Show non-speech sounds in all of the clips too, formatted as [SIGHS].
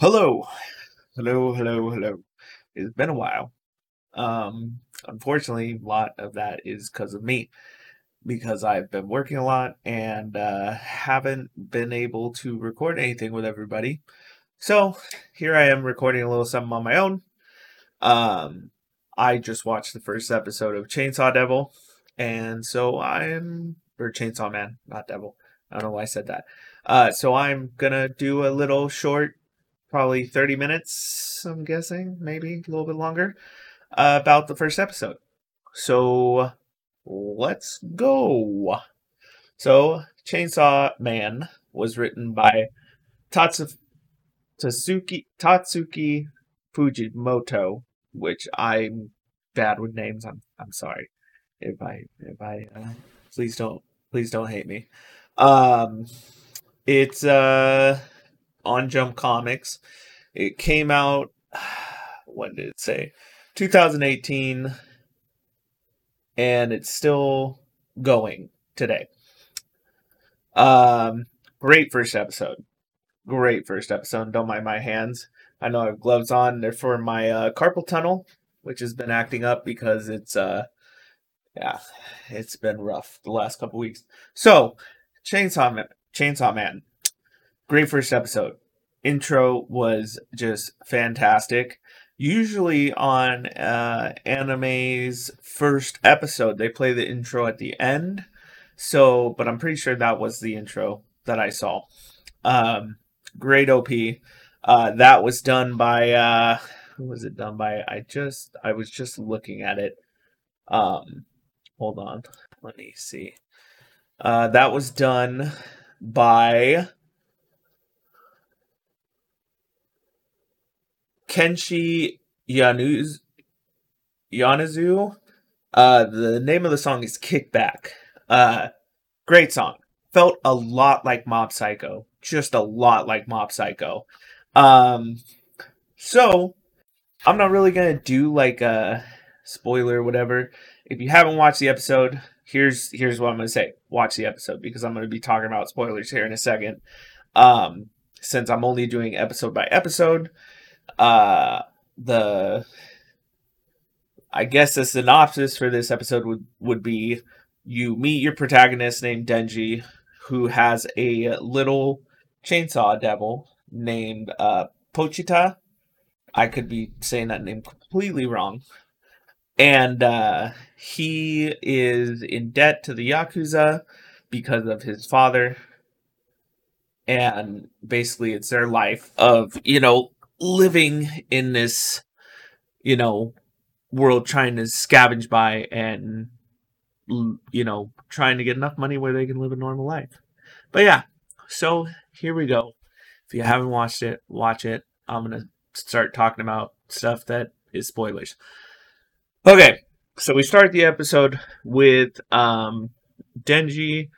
Hello. Hello, hello, hello. It's been a while. Um, unfortunately, a lot of that is because of me, because I've been working a lot and uh, haven't been able to record anything with everybody. So here I am recording a little something on my own. Um, I just watched the first episode of Chainsaw Devil, and so I'm or Chainsaw Man, not Devil. I don't know why I said that. Uh, so I'm gonna do a little short, probably 30 minutes. I'm guessing, maybe a little bit longer, uh, about the first episode. So let's go. So Chainsaw Man was written by Tatsu Tatsuki Tatsuki Fujimoto, which I'm bad with names. I'm I'm sorry if I if I uh, please don't please don't hate me. Um, it's uh on Jump Comics. It came out. [SIGHS] When did it say? 2018, and it's still going today. Um, great first episode great first episode. Don't mind my hands. I know I have gloves on. They're for my uh, carpal tunnel, which has been acting up because it's uh, yeah, it's been rough the last couple weeks. So, Chainsaw Man, Chainsaw Man, great first episode. Intro was just fantastic. Usually on uh, anime's first episode, they play the intro at the end. So, but I'm pretty sure that was the intro that I saw. Um, great op uh, that was done by uh, who was it done by i just i was just looking at it um hold on let me see uh, that was done by kenshi yanuz yanazu uh the name of the song is kickback uh great song felt a lot like mob psycho just a lot like Mob Psycho. Um, so I'm not really gonna do like a spoiler or whatever. If you haven't watched the episode, here's here's what I'm gonna say. Watch the episode because I'm gonna be talking about spoilers here in a second. Um, since I'm only doing episode by episode, uh, the I guess the synopsis for this episode would would be you meet your protagonist named Denji, who has a little chainsaw devil named uh, Pochita. I could be saying that name completely wrong. And uh, he is in debt to the Yakuza because of his father. And basically, it's their life of, you know, living in this, you know, world trying to scavenge by and, you know, trying to get enough money where they can live a normal life. But yeah, so here we go. If you haven't watched it, watch it. I'm going to start talking about stuff that is spoilers. Okay, so we start the episode with um, Denji,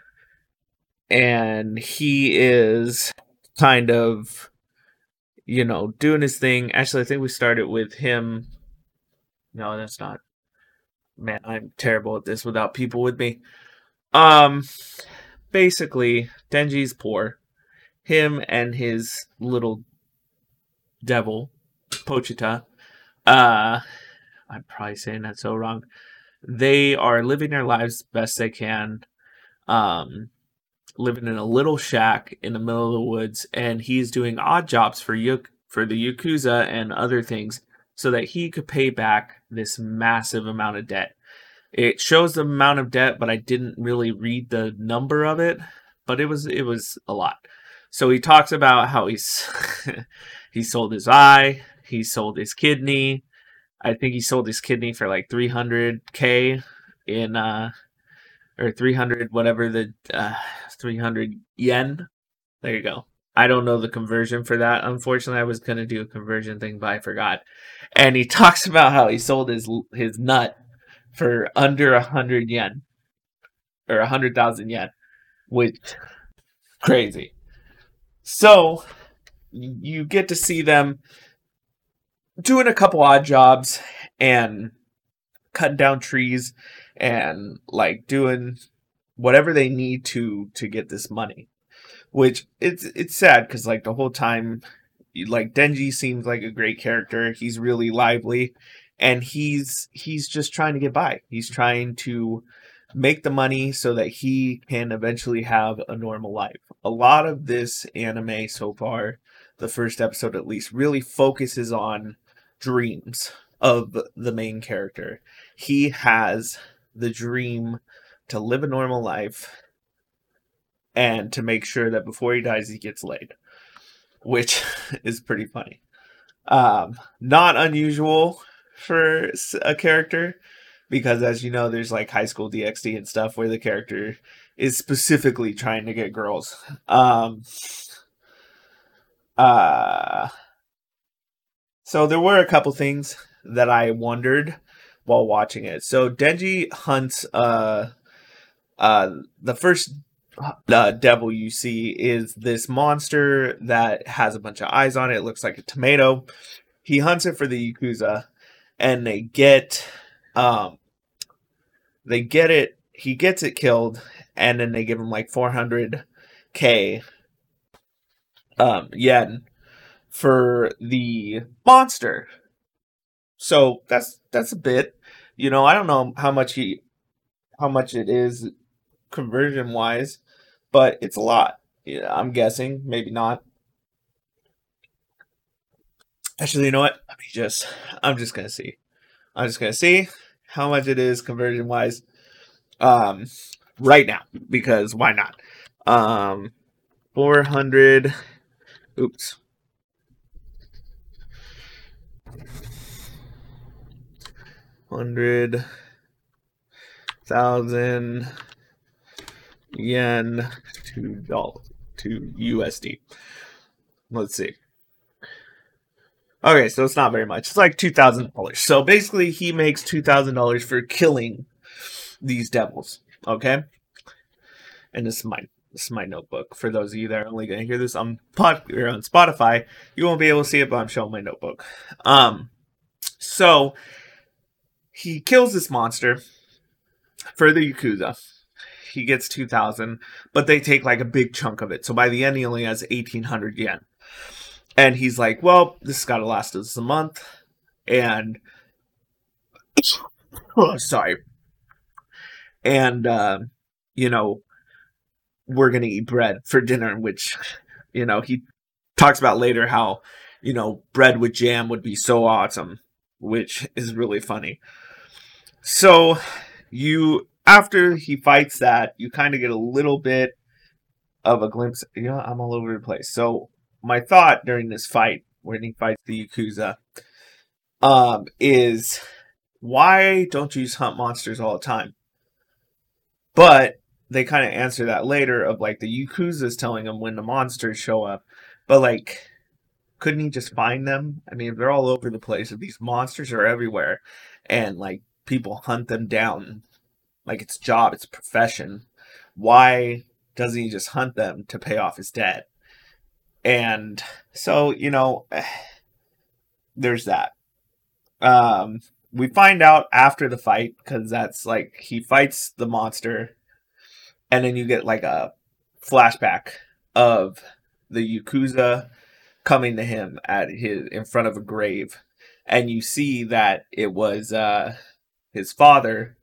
and he is kind of, you know, doing his thing. Actually, I think we started with him. No, that's not. Man, I'm terrible at this without people with me. Um, basically, Denji's poor. Him and his little devil, Pochita, uh, I'm probably saying that so wrong. They are living their lives best they can, um, living in a little shack in the middle of the woods, and he's doing odd jobs for Yuk for the Yakuza and other things so that he could pay back this massive amount of debt. It shows the amount of debt, but I didn't really read the number of it, but it was it was a lot. So he talks about how he's [LAUGHS] he sold his eye, he sold his kidney. I think he sold his kidney for like 300k in uh or 300 whatever the uh 300 yen. There you go. I don't know the conversion for that. Unfortunately, I was going to do a conversion thing, but I forgot. And he talks about how he sold his his nut for under a hundred yen or a hundred thousand yen, which crazy. So you get to see them doing a couple odd jobs and cutting down trees and like doing whatever they need to to get this money. Which it's it's sad because like the whole time like denji seems like a great character. He's really lively and he's he's just trying to get by. He's trying to make the money so that he can eventually have a normal life. A lot of this anime so far the first episode at least really focuses on dreams of the main character. He has the dream to live a normal life and to make sure that before he dies he gets laid which [LAUGHS] is pretty funny. Um not unusual for a character because as you know there's like high school dxd and stuff where the character is specifically trying to get girls. Um uh so there were a couple things that i wondered while watching it. So Denji hunts uh uh the first uh, devil you see is this monster that has a bunch of eyes on it. It looks like a tomato. He hunts it for the Yakuza and they get um they get it he gets it killed and then they give him like 400k um yen for the monster so that's that's a bit. You know, I don't know how much he how much it is conversion wise, but it's a lot. Yeah, I'm guessing, maybe not. Actually, you know what? Let me just I'm just gonna see. I'm just gonna see how much it is conversion wise. Um right now, because why not? Um four hundred oops hundred thousand yen to dollar to USD. Let's see. Okay, so it's not very much. It's like two thousand dollars. So basically, he makes two thousand dollars for killing these devils. Okay, and this is my this is my notebook. For those of you that are only going to hear this on pod or on Spotify, you won't be able to see it, but I'm showing my notebook. Um, so he kills this monster for the Yakuza. He gets 2,000, but they take like a big chunk of it. So by the end, he only has 1,800 yen. And he's like, well, this has got to last us a month. And, oh, [COUGHS] sorry. And, uh, you know, we're going to eat bread for dinner, which, you know, he talks about later how, you know, bread with jam would be so awesome, which [LAUGHS] is really funny. So you after he fights that, you kind of get a little bit of a glimpse. You know, I'm all over the place. So my thought during this fight, when he fights the Yakuza, um, is why don't you just hunt monsters all the time? But they kind of answer that later of like the Yakuza is telling him when the monsters show up. But like, couldn't he just find them? I mean, they're all over the place. These monsters are everywhere, and like people hunt them down like it's job, it's profession. Why doesn't he just hunt them to pay off his debt? And so, you know, [SIGHS] there's that. Um, we find out after the fight because that's like he fights the monster, and then you get like a flashback of the yakuza coming to him at his in front of a grave, and you see that it was uh his father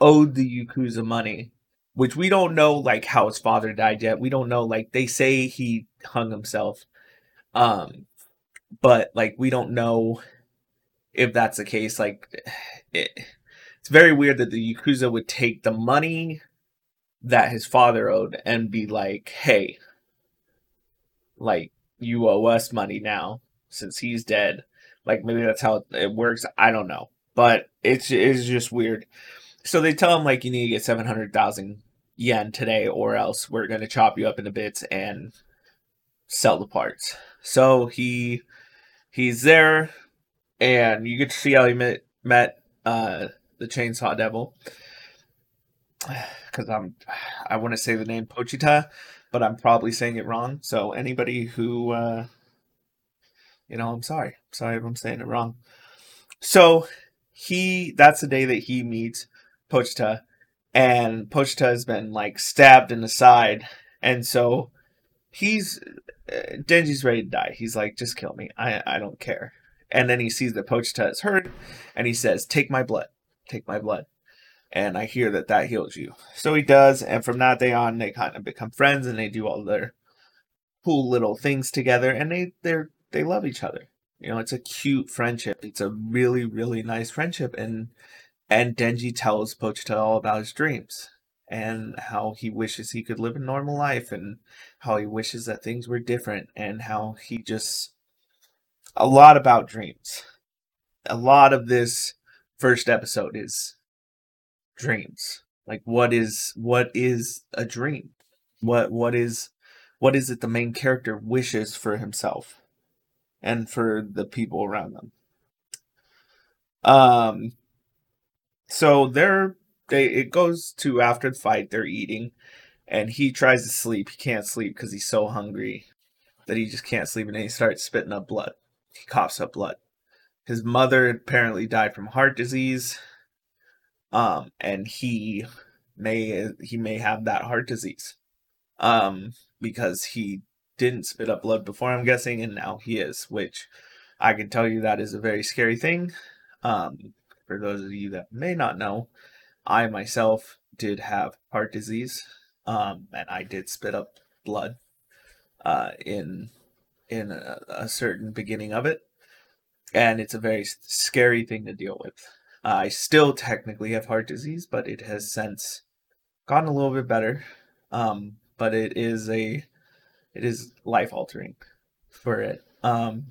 owed the Yakuza money, which we don't know like how his father died yet. We don't know like they say he hung himself. Um but like we don't know if that's the case like it, it's very weird that the Yakuza would take the money that his father owed and be like, "Hey, like you owe us money now since he's dead." Like maybe that's how it works. I don't know but it's it's just weird. So they tell him like you need to get seven hundred thousand yen today, or else we're gonna chop you up into bits and sell the parts. So he he's there, and you get to see how he met met uh, the Chainsaw Devil. [SIGHS] Because I'm I want to say the name Pochita, but I'm probably saying it wrong. So anybody who uh, You know, I'm sorry. sorry if I'm saying it wrong. So he that's the day that he meets Pochita, and Pochita has been like stabbed in the side, and so he's uh, Denji's ready to die. He's like, just kill me. I I don't care. And then he sees that Pochita is hurt, and he says, "Take my blood. Take my blood." And I hear that that heals you. So he does, and from that day on, they kind of become friends, and they do all their cool little things together, and they they're they love each other. You know, it's a cute friendship. It's a really really nice friendship, and and Denji tells Pochita all about his dreams and how he wishes he could live a normal life and how he wishes that things were different and how he just a lot about dreams. A lot of this first episode is dreams. Like what is what is a dream? What what is what is it the main character wishes for himself and for the people around them? Um so they're they it goes to after the fight they're eating and he tries to sleep. He can't sleep because he's so hungry that he just can't sleep and he starts spitting up blood. He coughs up blood. His mother apparently died from heart disease. Um, and he may he may have that heart disease. Um, because he didn't spit up blood before, I'm guessing, and now he is, which I can tell you that is a very scary thing. Um, for those of you that may not know, I myself did have heart disease, um, and I did spit up blood uh, in in a, a, certain beginning of it, and it's a very scary thing to deal with. I still technically have heart disease, but it has since gotten a little bit better. Um, but it is a it is life altering for it. Um,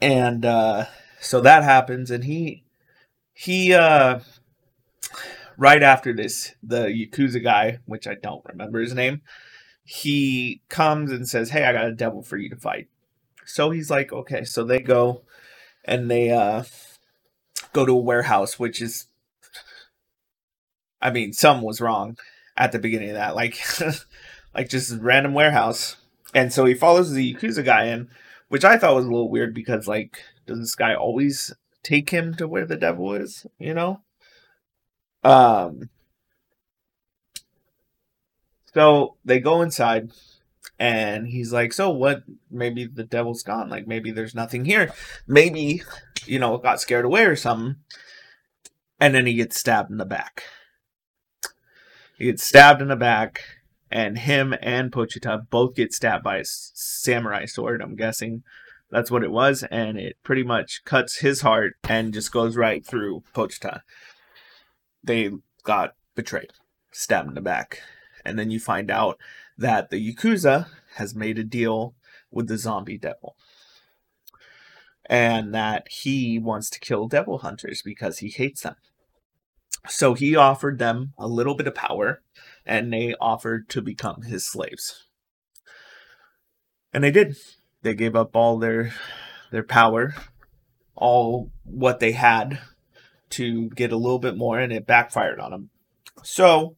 and uh, so that happens, and he he uh, right after this, the Yakuza guy, which I don't remember his name, he comes and says, Hey, I got a devil for you to fight. So he's like, Okay. So they go and they uh, go to a warehouse, which is, I mean, some was wrong at the beginning of that. Like, [LAUGHS] like just random warehouse. And so he follows the Yakuza guy in, which I thought was a little weird because, like, does this guy always take him to where the devil is, you know? Um, so they go inside and he's like, So what? Maybe the devil's gone. Like, maybe there's nothing here. Maybe, you know, got scared away or something. And then he gets stabbed in the back. He gets stabbed in the back, and him and Pochita both get stabbed by a samurai sword, I'm guessing that's what it was. And it pretty much cuts his heart and just goes right through Pochita they got betrayed, stabbed in the back. And then you find out that the Yakuza has made a deal with the zombie devil. And that he wants to kill devil hunters because he hates them. So he offered them a little bit of power and they offered to become his slaves. And they did. They gave up all their their power, all what they had to get a little bit more, and it backfired on them. So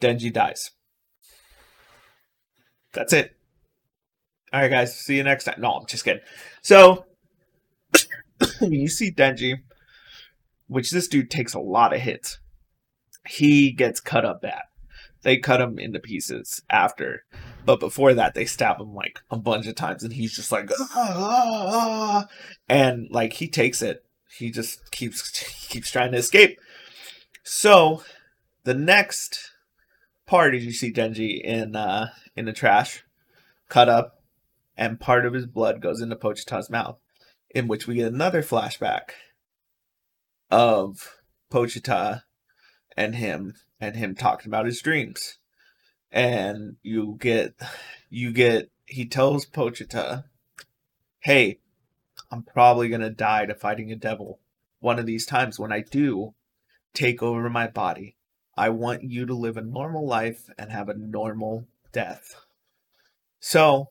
Denji dies. That's it. All right, guys. See you next time. No, I'm just kidding. So [COUGHS] you see Denji, which this dude takes a lot of hits. He gets cut up bad. They cut him into pieces after, but before that, they stab him like a bunch of times, and he's just like, ah, ah, ah. and like he takes it he just keeps keeps trying to escape. So the next part is you see Denji in uh, in the trash, cut up, and part of his blood goes into Pochita's mouth, in which we get another flashback of Pochita and him and him talking about his dreams. And you get you get he tells Pochita, Hey, I'm probably to die to fighting a devil one of these times. When I do take over my body, I want you to live a normal life and have a normal death. So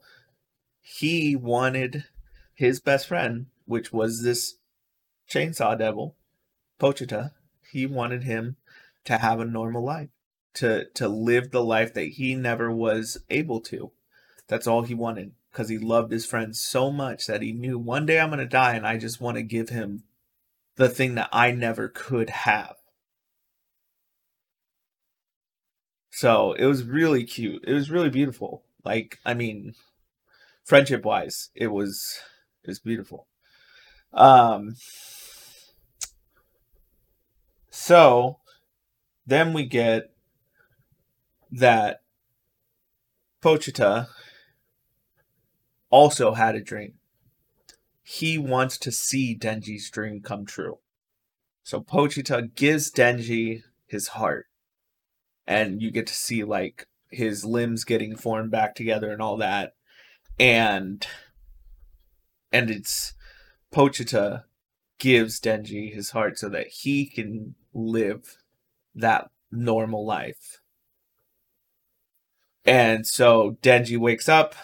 he wanted his best friend, which was this chainsaw devil, Pochita, he wanted him to have a normal life, to to live the life that he never was able to. That's all he wanted because he loved his friend so much that he knew one day I'm going to die and I just want to give him the thing that I never could have. So it was really cute. It was really beautiful. Like, I mean, friendship wise, it was it was beautiful. Um so then we get that Pochita also had a dream. He wants to see Denji's dream come true. So Pochita gives Denji his heart. And you get to see like his limbs getting formed back together and all that. And and it's Pochita gives Denji his heart so that he can live that normal life. And so Denji wakes up,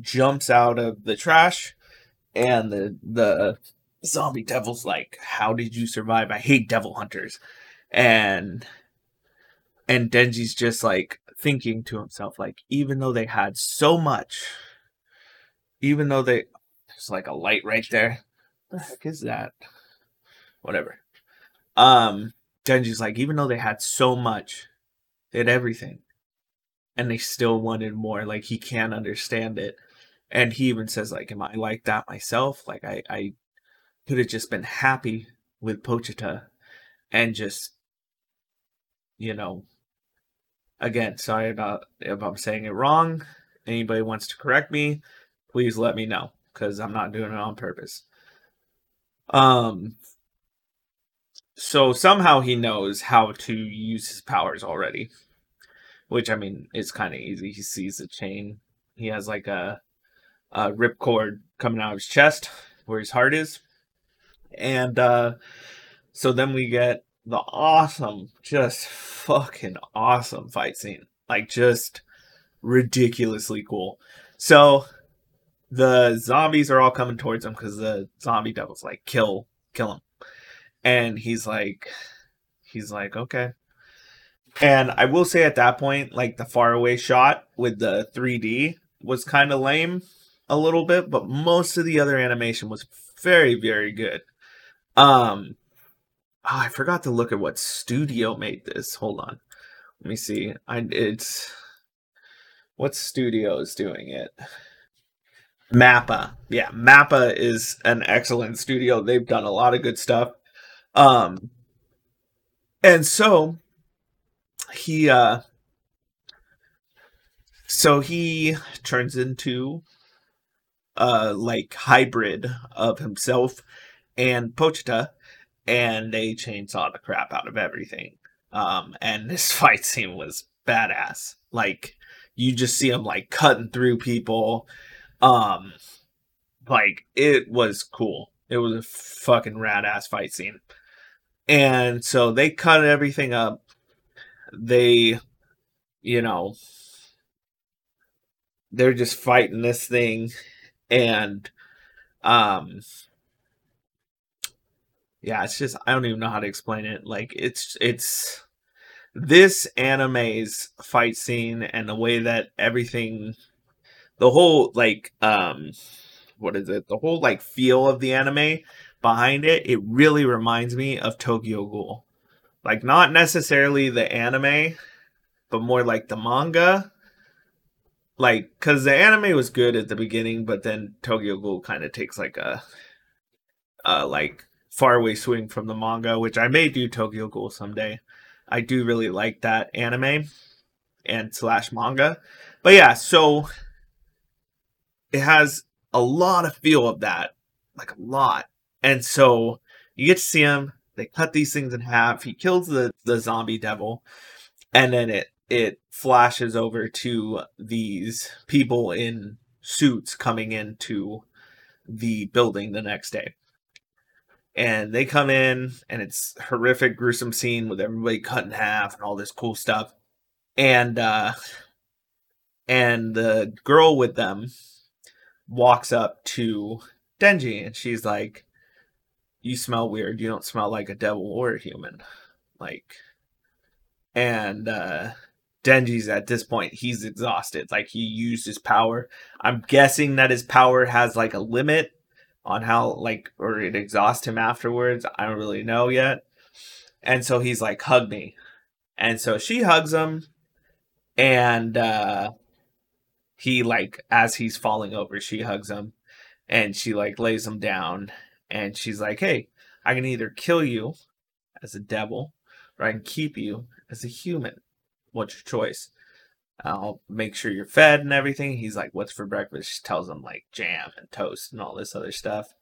jumps out of the trash, and the the zombie devil's like, "How did you survive? I hate devil hunters." And and Denji's just like thinking to himself like even though they had so much even though they there's like a light right there. The heck is that? Whatever. Um Denji's like, even though they had so much, they had everything, and they still wanted more. Like he can't understand it, and he even says, like, "Am I like that myself? Like I, I could have just been happy with Pochita, and just, you know." Again, sorry about if I'm saying it wrong. Anybody wants to correct me, please let me know because I'm not doing it on purpose. Um, so somehow he knows how to use his powers already. Which I mean is kind of easy. He sees the chain. He has like a a ripcord coming out of his chest where his heart is. And uh so then we get the awesome, just fucking awesome fight scene. Like just ridiculously cool. So the zombies are all coming towards him because the zombie devil's like, kill, kill him and he's like he's like okay and i will say at that point like the faraway shot with the 3d was kind of lame a little bit but most of the other animation was very very good um oh, i forgot to look at what studio made this. Hold on. Let me see. I it's what studio is doing it? Mappa. Yeah mappa is an excellent studio. They've done a lot of good stuff. Um, and so he, uh, so he turns into a like hybrid of himself and Pochita, and they chainsaw the crap out of everything. Um, and [LAUGHS] this fight scene was badass. Like you just see them like cutting through people. Um, like it was cool. It was a fucking rad ass fight scene. And so they cut everything up. They, you know, they're just fighting this thing. And, um, yeah, it's just, I don't even know how to explain it. Like, it's, it's, this anime's fight scene and the way that everything, the whole, like, um, what is it? The whole, like, feel of the anime behind it, it really reminds me of Tokyo Ghoul. Like not necessarily the anime, but more like the manga. Like cuz the anime was good at the beginning, but then Tokyo Ghoul kind of takes like a uh like faraway swing from the manga, which I may do Tokyo Ghoul someday. I do really like that anime and slash manga. But yeah, so it has a lot of feel of that. Like a lot. And so you get to see him. They cut these things in half. He kills the, the zombie devil. And then it it flashes over to these people in suits coming into the building the next day. And they come in and it's horrific, gruesome scene with everybody cut in half and all this cool stuff. And uh and the girl with them walks up to Denji and she's like, you smell weird. You don't smell like a devil or a human. Like, and uh, Denji's at this point, he's exhausted. Like he used his power. I'm guessing that his power has like a limit on how like or it exhausts him afterwards. I don't really know yet. And so he's like, hug me. And so she hugs him and uh he like as he's falling over, she hugs him and she like lays him down and she's like, Hey, I can either kill you as a devil or I can keep you as a human what's your choice? I'll make sure you're fed and everything. He's like, what's for breakfast? She tells him like jam and toast and all this other stuff.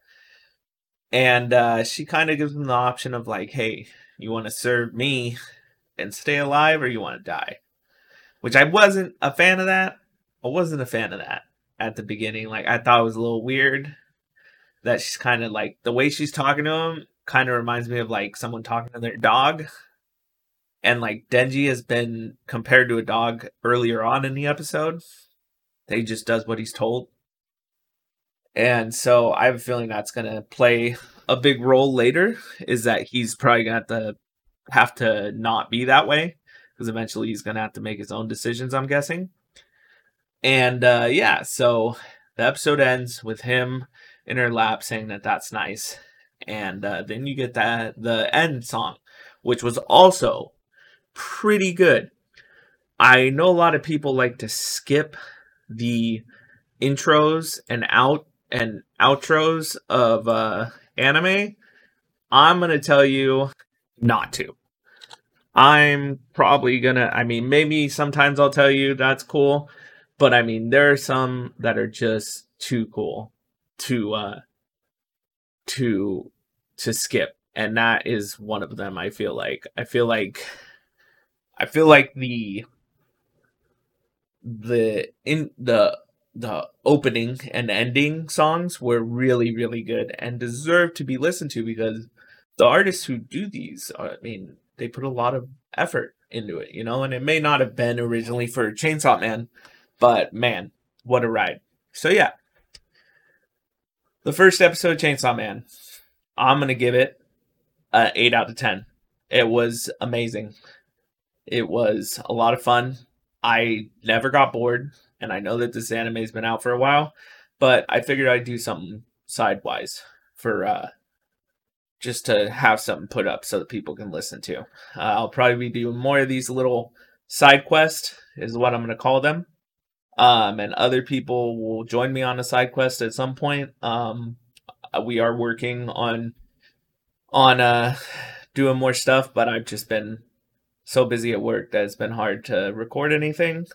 And uh, she kind of gives him the option of like, hey, you want to serve me and stay alive or you want to die? Which I wasn't a fan of that. I wasn't a fan of that at the beginning. Like, I thought it was a little weird that she's kind of like, the way she's talking to him kind of reminds me of like someone talking to their dog and like Denji has been compared to a dog earlier on in the episode. He just does what he's told. And so I have a feeling that's going to play a big role later is that he's probably going to have to have to not be that way because eventually he's going to have to make his own decisions, I'm guessing. And uh, yeah, so the episode ends with him in her lap saying that that's nice. And uh, then you get that the end song, which was also pretty good. I know a lot of people like to skip the intros and out and outros of uh, anime. I'm gonna tell you not to. I'm probably gonna. I mean, maybe sometimes I'll tell you that's cool, but I mean, there are some that are just too cool to uh to to skip, and that is one of them. I feel like. I feel like I feel like the the in the the opening and ending songs were really really good and deserve to be listened to because the artists who do these are, I mean they put a lot of effort into it you know? And it may not have been originally for Chainsaw Man but man what a ride. So yeah. The first episode of Chainsaw Man I'm to give it a 8 out of 10 it was amazing it was a lot of fun. I never got bored, and I know that this anime's been out for a while, but I figured I'd do something sidewise for uh just to have something put up so that people can listen to. Uh, I'll probably be doing more of these little side quests, is what I'm going to call them. Um, and other people will join me on a side quest at some point. Um, we are working on on uh doing more stuff, but I've just been so busy at work that it's been hard to record anything.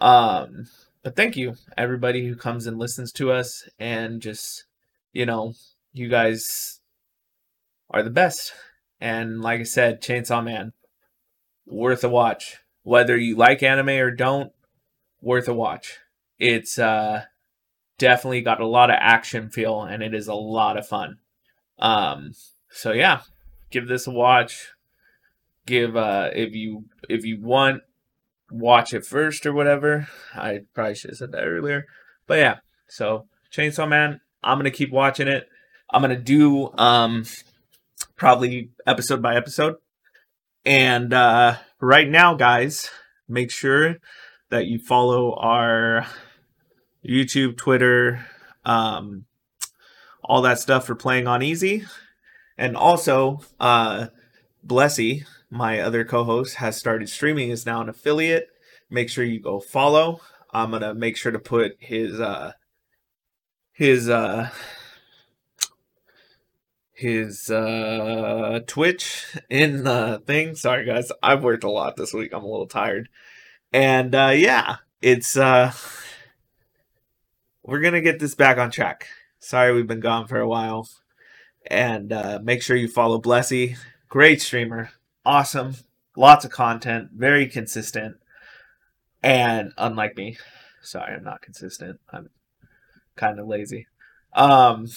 Um, but thank you, everybody who comes and listens to us, and just, you know, you guys are the best. And like I said, Chainsaw Man, worth a watch. Whether you like anime or don't, worth a watch. It's uh, definitely got a lot of action feel, and it is a lot of fun. Um, so yeah, give this a watch give uh if you if you want watch it first or whatever. I probably should have said that earlier. But yeah, so Chainsaw Man, I'm gonna keep watching it. I'm gonna do um probably episode by episode. And uh right now, guys, make sure that you follow our YouTube, Twitter, um, all that stuff for playing on EZ. And also, uh Blessy, my other co-host, has started streaming. is now an affiliate. Make sure you go follow. I'm gonna make sure to put his uh his uh his uh Twitch in the thing. Sorry guys, I've worked a lot this week. I'm a little tired. And uh yeah, it's uh we're gonna get this back on track. Sorry we've been gone for a while. And uh make sure you follow Blessy. Great streamer awesome, lots of content, very consistent, and unlike me, sorry, I'm not consistent. I'm kind of lazy. Um,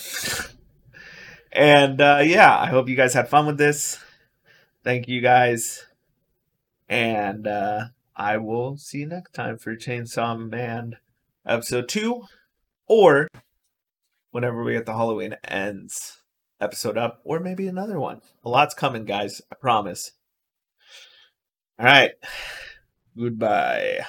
[LAUGHS] and uh, yeah, I hope you guys had fun with this. Thank you guys, and uh, I will see you next time for Chainsaw Man episode two, or whenever we get the Halloween ends episode up, or maybe another one. A lot's coming, guys. I promise. All right. Goodbye.